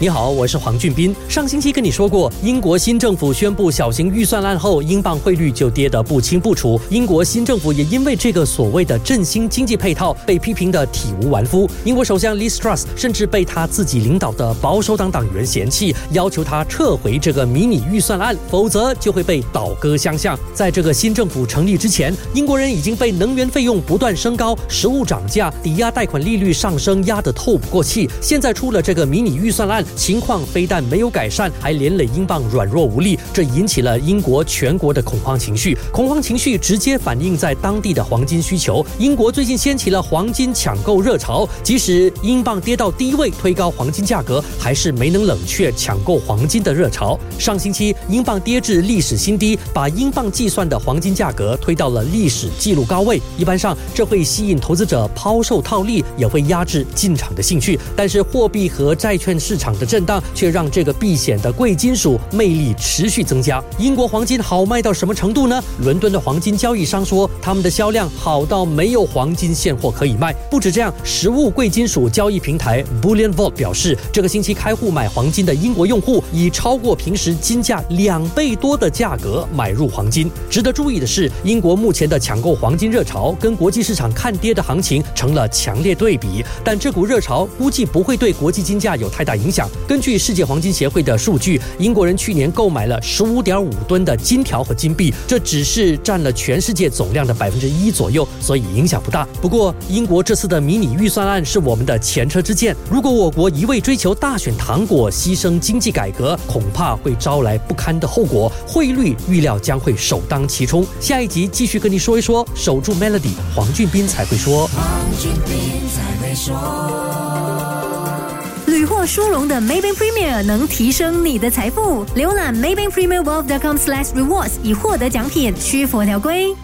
你好，我是黄俊斌。上星期跟你说过，英国新政府宣布小型预算案后，英镑汇率就跌得不清不楚。英国新政府也因为这个所谓的振兴经济配套，被批评的体无完肤。英国首相 Liz Truss 甚至被他自己领导的保守党党员嫌弃，要求他撤回这个迷你预算案，否则就会被倒戈相向。在这个新政府成立之前，英国人已经被能源费用不断升高、食物涨价、抵押贷款利率上升压得透不过气。现在出了这个迷你预算案。情况非但没有改善，还连累英镑软弱无力，这引起了英国全国的恐慌情绪。恐慌情绪直接反映在当地的黄金需求。英国最近掀起了黄金抢购热潮，即使英镑跌到低位，推高黄金价格，还是没能冷却抢购黄金的热潮。上星期英镑跌至历史新低，把英镑计算的黄金价格推到了历史纪录高位。一般上，这会吸引投资者抛售套利，也会压制进场的兴趣。但是货币和债券市场的震荡却让这个避险的贵金属魅力持续增加。英国黄金好卖到什么程度呢？伦敦的黄金交易商说，他们的销量好到没有黄金现货可以卖。不止这样，实物贵金属交易平台 Bullion Vault 表示，这个星期开户买黄金的英国用户以超过平时金价两倍多的价格买入黄金。值得注意的是，英国目前的抢购黄金热潮跟国际市场看跌的行情成了强烈对比。但这股热潮估计不会对国际金价有太大影响。根据世界黄金协会的数据，英国人去年购买了十五点五吨的金条和金币，这只是占了全世界总量的百分之一左右，所以影响不大。不过，英国这次的迷你预算案是我们的前车之鉴。如果我国一味追求大选糖果，牺牲经济改革，恐怕会招来不堪的后果。汇率预料将会首当其冲。下一集继续跟你说一说，守住 Melody，黄俊斌才会说。黄俊斌才会说。取获殊荣的 Maybank Premier 能提升你的财富。浏览 Maybank Premier Wealth.com/rewards 以获得奖品，需符条规。